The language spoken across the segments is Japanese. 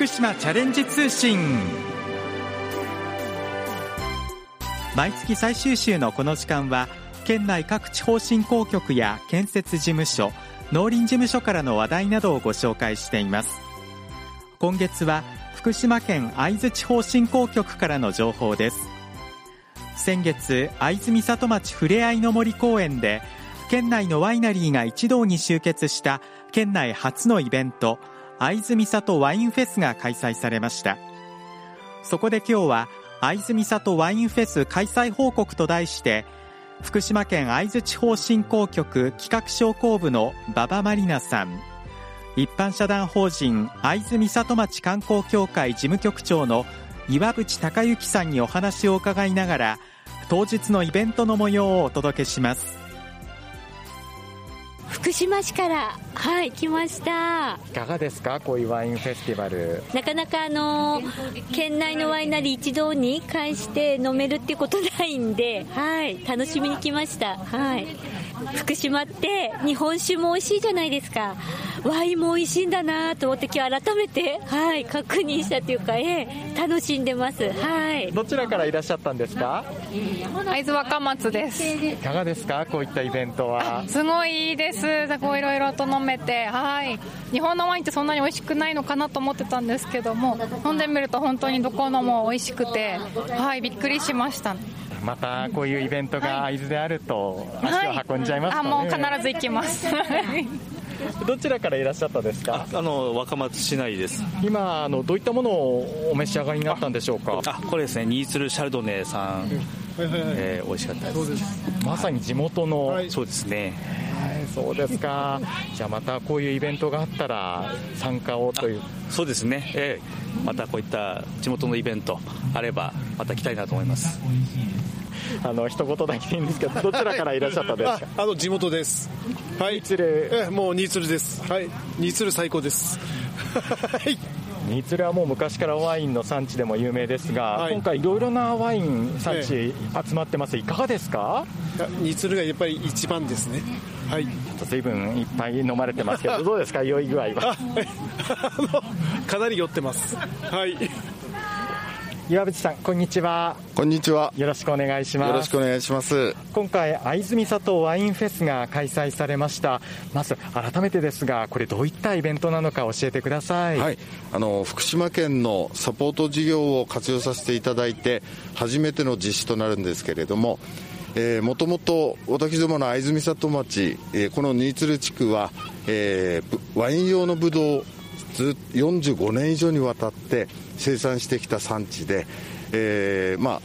福島チャレンジ通信。毎月最終週のこの時間は県内各地方振興局や建設事務所農林事務所からの話題などをご紹介しています。今月は福島県会津地方振興局からの情報です。先月会津美里町ふれあいの森公園で県内のワイナリーが一堂に集結した県内初のイベント会津美里ワインフェスが開催されました。そこで今日は会津美里ワインフェス開催報告と題して福島県会津地方振興局企画商工部の馬場まりなさん一般社団法人会津美里町観光協会事務局長の岩渕隆之さんにお話を伺いながら当日のイベントの模様をお届けします。福島市から。はい来ました。いかがですか？こういうワインフェスティバル。なかなかあの県内のワイナリー一堂に会して飲めるっていうことないんではい楽しみに来ました。はい福島って日本酒も美味しいじゃないですか。ワインも美味しいんだなと思って今日改めてはい確認したというかええ楽しんでます。はい。どちらからいらっしゃったんですか？会津若松です。いかがですか？こういったイベントは。すごいいいです。こういろいろと飲めて。はい。日本のワインってそんなに美味しくないのかなと思ってたんですけども飲んでみると本当にどこのも美味しくてはいびっくりしましたまたこういうイベントが会津であると足を運んじゃいますか、ね。はい、あもう必ず行きます。どちらからいらっしゃったですか？あの若松市内です。今あのどういったものをお召し上がりになったんでしょうか？あこれですね。ニーツルシャルドネさん、えー、美味しかったです。まさに地元の、はい、そうですねそうですか。じゃあまたこういうイベントがあったら参加をという。そうですね、えー、またこういった地元のイベントあればまた来たいなと思います。あの一言だけでいいんですけどどちらからいらっしゃったんですか、はい、あの地元です。はい。ニーツルえもうニーツルです。はい。ニーツル最高です。は い新鶴はもう昔からワインの産地でも有名ですが、はい、今回いろいろなワイン産地集まってます、いかがですか？新鶴がやっぱり一番ですね。はい。随分いっぱい飲まれてますけどどうですか？酔い具合は。かなり酔ってます。はい岩渕さんこんにちは。こんにちは。よろしくお願いします。よろしくお願いします。今回会津美里ワインフェスが開催されました。まず改めてですがこれどういったイベントなのか教えてください。はい。あの福島県のサポート事業を活用させていただいて初めての実施となるんですけれどももともと私どもの会津美里町、えー、この新鶴地区は、えー、ワイン用のブドウず45年以上にわたって生産してきた産地で、えーまあ、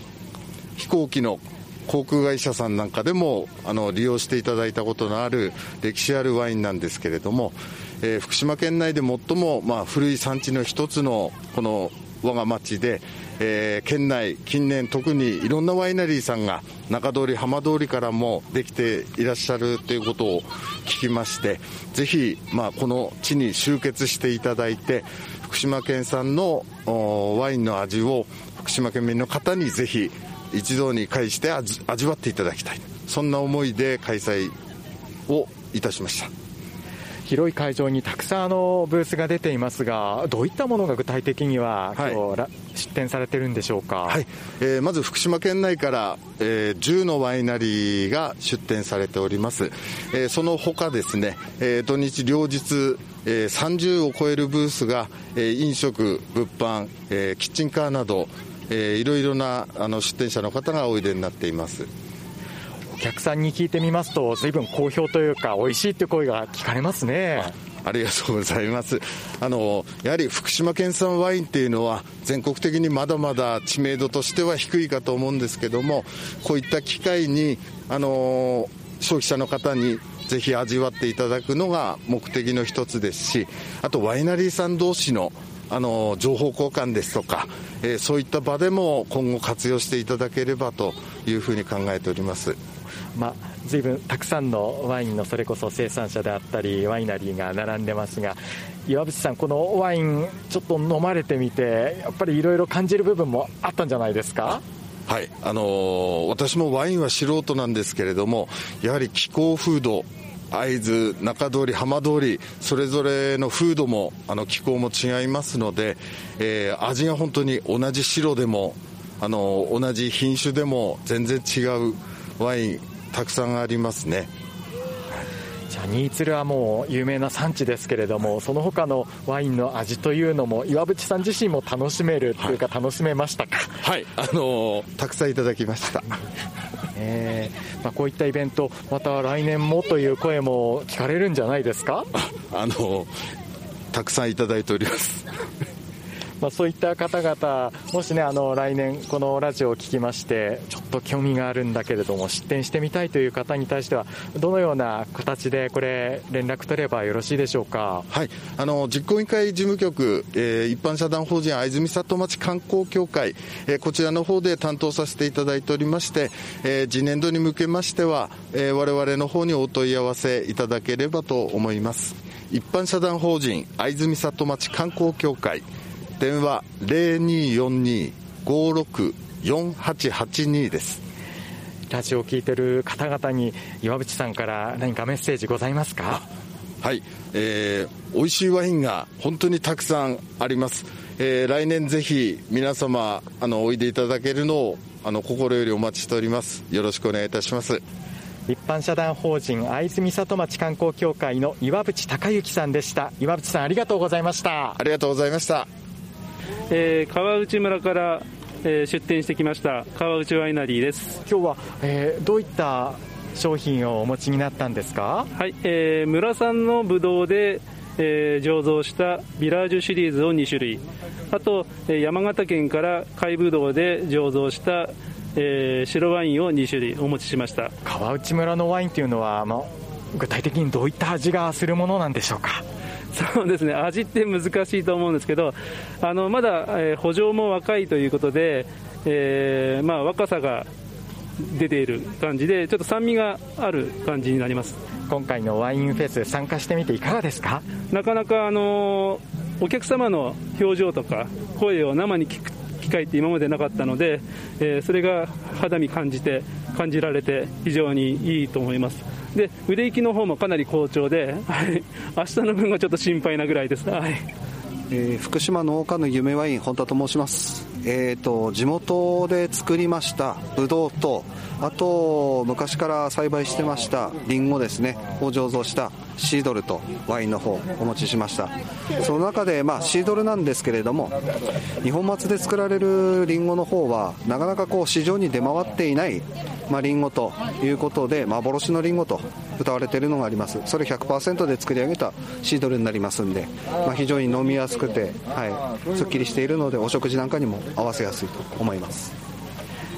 飛行機の航空会社さんなんかでもあの利用していただいたことのある歴史あるワインなんですけれども、えー、福島県内で最も、まあ、古い産地の一つのこの我が町で、えー、県内近年特にいろんなワイナリーさんが中通り浜通りからもできていらっしゃるということを聞きましてぜひ、まあ、この地に集結していただいて福島県産のワインの味を福島県民の方にぜひ一堂に会して味わっていただきたい。そんな思いで開催をいたしました。広い会場にたくさんのブースが出ていますがどういったものが具体的には今日、はい、出展されてるんでしょうか、はい。えー、まず福島県内から、えー、10のワイナリーが出展されております、えー、その他ですね、えー、土日両日えー、30を超えるブースが、えー、飲食、物販、えー、キッチンカーなど、えー、いろいろなあの出店者の方がおいでになっていますお客さんに聞いてみますと随分好評というか美味しいという声が聞かれますねありがとうございますあのやはり福島県産ワインっていうのは全国的にまだまだ知名度としては低いかと思うんですけどもこういった機会にあの消費者の方にぜひ味わっていただくのが目的の一つですしあとワイナリーさん同士のあの情報交換ですとか、えー、そういった場でも今後活用していただければというふうに考えております。まあ、随分たくさんのワインのそれこそ生産者であったりワイナリーが並んでますが岩渕さん、このワインちょっと飲まれてみてやっぱりいろいろ感じる部分もあったんじゃないですか？はいあのー、私もワインは素人なんですけれどもやはり気候風土会津中通り浜通りそれぞれの風土もあの気候も違いますので、えー、味が本当に同じ白でもあの同じ品種でも全然違うワインたくさんありますね。じゃあ新鶴はもう有名な産地ですけれどもその他のワインの味というのも岩渕さん自身も楽しめるというか、楽しめましたか？はい。あのー、たくさんいただきました。え。ーまあ、こういったイベントまた来年もという声も聞かれるんじゃないですか？あのたくさんいただいておりますまあ、そういった方々、もしね、あの来年、このラジオを聞きまして、ちょっと興味があるんだけれども、出店してみたいという方に対しては、どのような形でこれ、連絡取ればよろしいでしょうか？はい、あの実行委員会事務局、えー、一般社団法人藍住里町観光協会、えー、こちらの方で担当させていただいておりまして、えー、次年度に向けましては、えー、我々の方にお問い合わせいただければと思います。一般社団法人藍住里町観光協会電話0242-564882です。ラジオを聞いてる方々に岩渕さんから何かメッセージございますか？はい、えー、美味しいワインが本当にたくさんあります、えー、来年ぜひ皆様あのおいでいただけるのをあの心よりお待ちしております。よろしくお願いいたします。一般社団法人会津美里町観光協会の岩渕隆之さんでした。岩渕さんありがとうございました。ありがとうございましたえー、川内村から、えー、出店してきました川内ワイナリーです。今日は、えー、どういった商品をお持ちになったんですか？はい、えー、村産のブドウでえー、醸造したビラージュシリーズを2種類。あと、えー、山形県から貝ぶどうで醸造した、えー、白ワインを2種類お持ちしました。川内村のワインというのは、まあ、具体的にどういった味がするものなんでしょうか？そうですね。味って難しいと思うんですけどあのまだ、えー、補助も若いということで、えーまあ、若さが出ている感じでちょっと酸味がある感じになります。今回のワインフェス参加してみていかがですか？なかなかあのお客様の表情とか声を生に聞く機会って今までなかったので、えー、それが肌身感じて感じられて非常にいいと思いますで売れ行きの方もかなり好調で、はい、明日の分がちょっと心配なぐらいです。はい。えー、福島農家の夢ワイン本田と申します、えーと、地元で作りましたブドウとあと昔から栽培してましたリンゴですね。を醸造したシードルとワインの方お持ちしました。その中で、まあ、シードルなんですけれども日本松で作られるリンゴの方はなかなかこう市場に出回っていないまあ、リンゴということで幻のリンゴと歌われているのがあります。それ100%で作り上げたシードルになりますんで、まあ、非常に飲みやすくて、はい、すっきりしているのでお食事なんかにも合わせやすいと思います。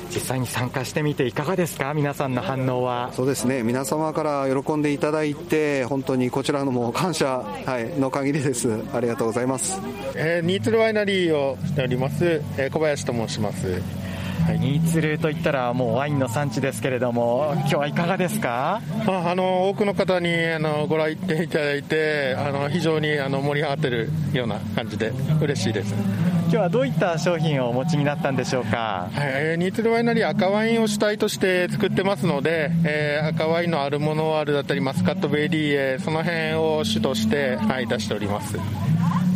実際に参加してみていかがですか？皆さんの反応は。そうですね。皆様から喜んでいただいて本当にこちらのも感謝、はい、の限りです。ありがとうございます、えー、ニーツルワイナリーをしております、えー、小林と申します。はい、新鶴といったらもうワインの産地ですけれども今日はいかがですか？ああの多くの方にあのご来店いただいてあの非常にあの盛り上がってるような感じで嬉しいです。今日はどういった商品をお持ちになったんでしょうか、はい。えー、ニーツルワイナリー赤ワインを主体として作ってますので、えー、赤ワインのアルモノワールだったりマスカットベリー、その辺を主として、はい、出しております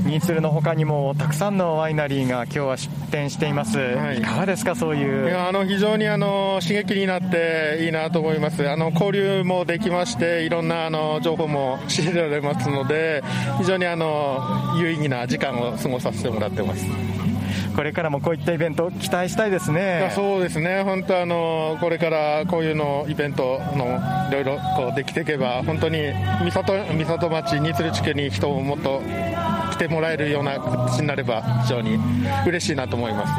新鶴の他にもたくさんのワイナリーが今日は出店しています、はい、いかがですか、そういう？いやあの非常にあの刺激になっていいなと思います、あの交流もできまして、いろんなあの情報も知れられますので、非常にあの有意義な時間を過ごさせてもらってます。これからもこういったイベント期待したいですね。そうですね。本当あのこれからこういうのイベントのいろいろこうできていけば本当に三里三里町新鶴地区に人をもっと来てもらえるような形になれば非常に嬉しいなと思います。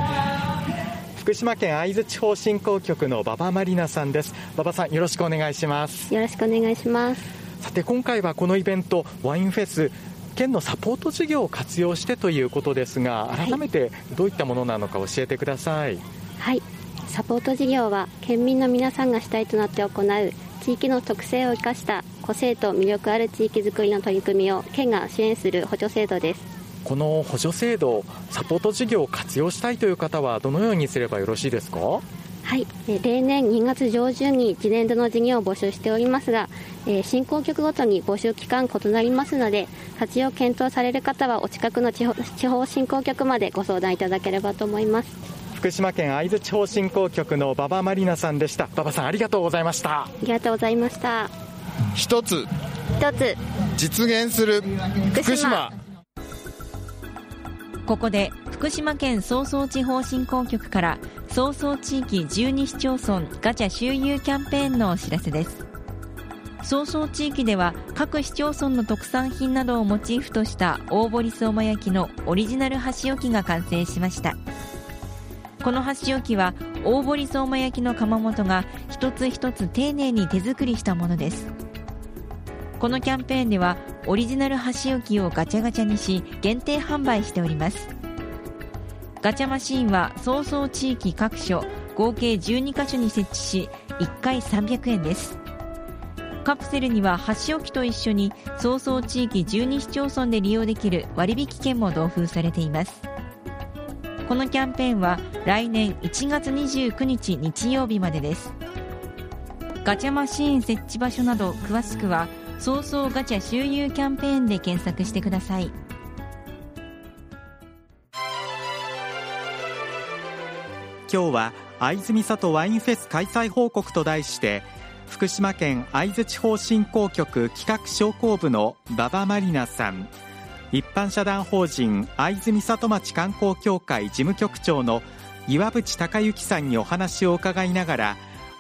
福島県会津地方振興局の馬場まりなさんです。馬場さんよろしくお願いします。よろしくお願いします。さて今回はこのイベントワインフェス県のサポート事業を活用してということですが改めてどういったものなのか教えてください。はい。サポート事業は県民の皆さんが主体となって行う地域の特性を生かした個性と魅力ある地域づくりの取り組みを県が支援する補助制度です。この補助制度サポート事業を活用したいという方はどのようにすればよろしいですか？ははい例年2月上旬に次年度の事業を募集しておりますが、えー、進行局ごとに募集期間異なりますので活用検討される方はお近くの地方地方振興局までご相談いただければと思います。福島県会津地方振興局の馬場まりなさんでした。馬場さんありがとうございました。ありがとうございました。一つ。一つ。実現する。福島。ここで福島県総総地方振興局から総総地域12市町村ガチャ周遊キャンペーンのお知らせです。総総地域では各市町村の特産品などをモチーフとした大堀相馬焼のオリジナル箸置きが完成しました。この箸置きは大堀相馬焼の窯元が一つ一つ丁寧に手作りしたものです。このキャンペーンではオリジナル箸置きをガチャガチャにし限定販売しております。ガチャマシーンは早々地域各所合計12カ所に設置し1回300円です。カプセルには箸置きと一緒に早々地域12市町村で利用できる割引券も同封されています。このキャンペーンは来年1月29日日曜日までです。ガチャマシーン設置場所など詳しくは早々ガチャ周遊キャンペーンで検索してください。今日は会津美里ワインフェス開催報告と題して福島県会津地方振興局企画商工部の馬場まりなさん。一般社団法人会津美里町観光協会事務局長の岩渕隆之さんにお話を伺いながら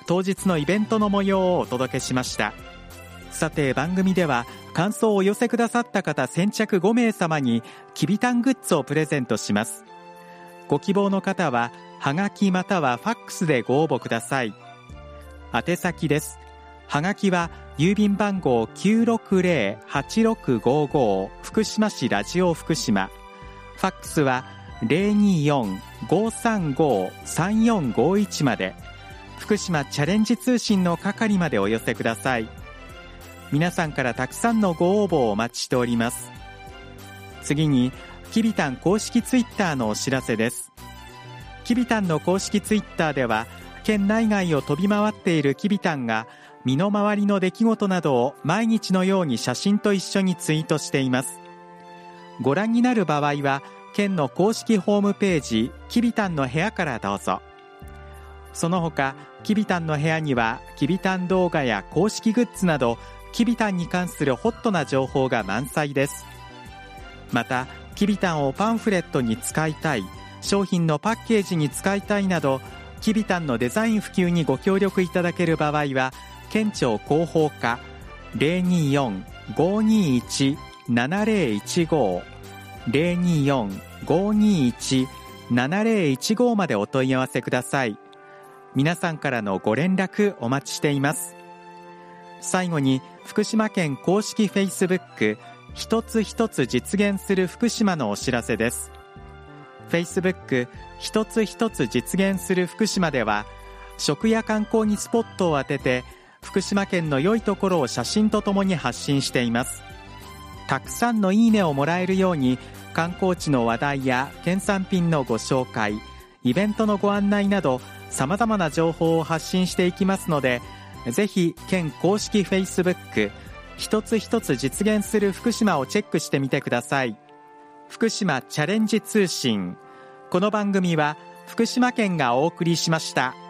当日のイベントの模様をお届けしました。さて番組では感想をお寄せくださった方先着5名様にきびたんグッズをプレゼントします。ご希望の方ははがきまたはファックスでご応募ください。宛先です。はがきは郵便番号960-8655福島市ラジオ福島。ファックスは024-535-3451まで。福島チャレンジ通信の係までお寄せください。皆さんからたくさんのご応募をお待ちしております。次にきびたん公式ツイッターのお知らせです。きびたんの公式ツイッターでは県内外を飛び回っているきびたんが身の回りの出来事などを毎日のように写真と一緒にツイートしています。ご覧になる場合は県の公式ホームページきびたんの部屋からどうぞ。その他きびたんの部屋にはきびたん動画や公式グッズなどきびたんに関するホットな情報が満載です。またきびたんをパンフレットに使いたい商品のパッケージに使いたいなどきびたんのデザイン普及にご協力いただける場合は県庁広報課024-521-7015 024-521-7015までお問い合わせください。皆さんからのご連絡お待ちしています。最後に福島県公式フェイスブック一つ一つ実現する福島のお知らせです。フェイスブック一つ一つ実現する福島では食や観光にスポットを当てて福島県の良いところを写真とともに発信しています。たくさんのいいねをもらえるように観光地の話題や県産品のご紹介イベントのご案内などさまざまな情報を発信していきますのでぜひ県公式フェイスブック一つ一つ実現する福島をチェックしてみてください福島チャレンジ通信この番組は福島県がお送りしました。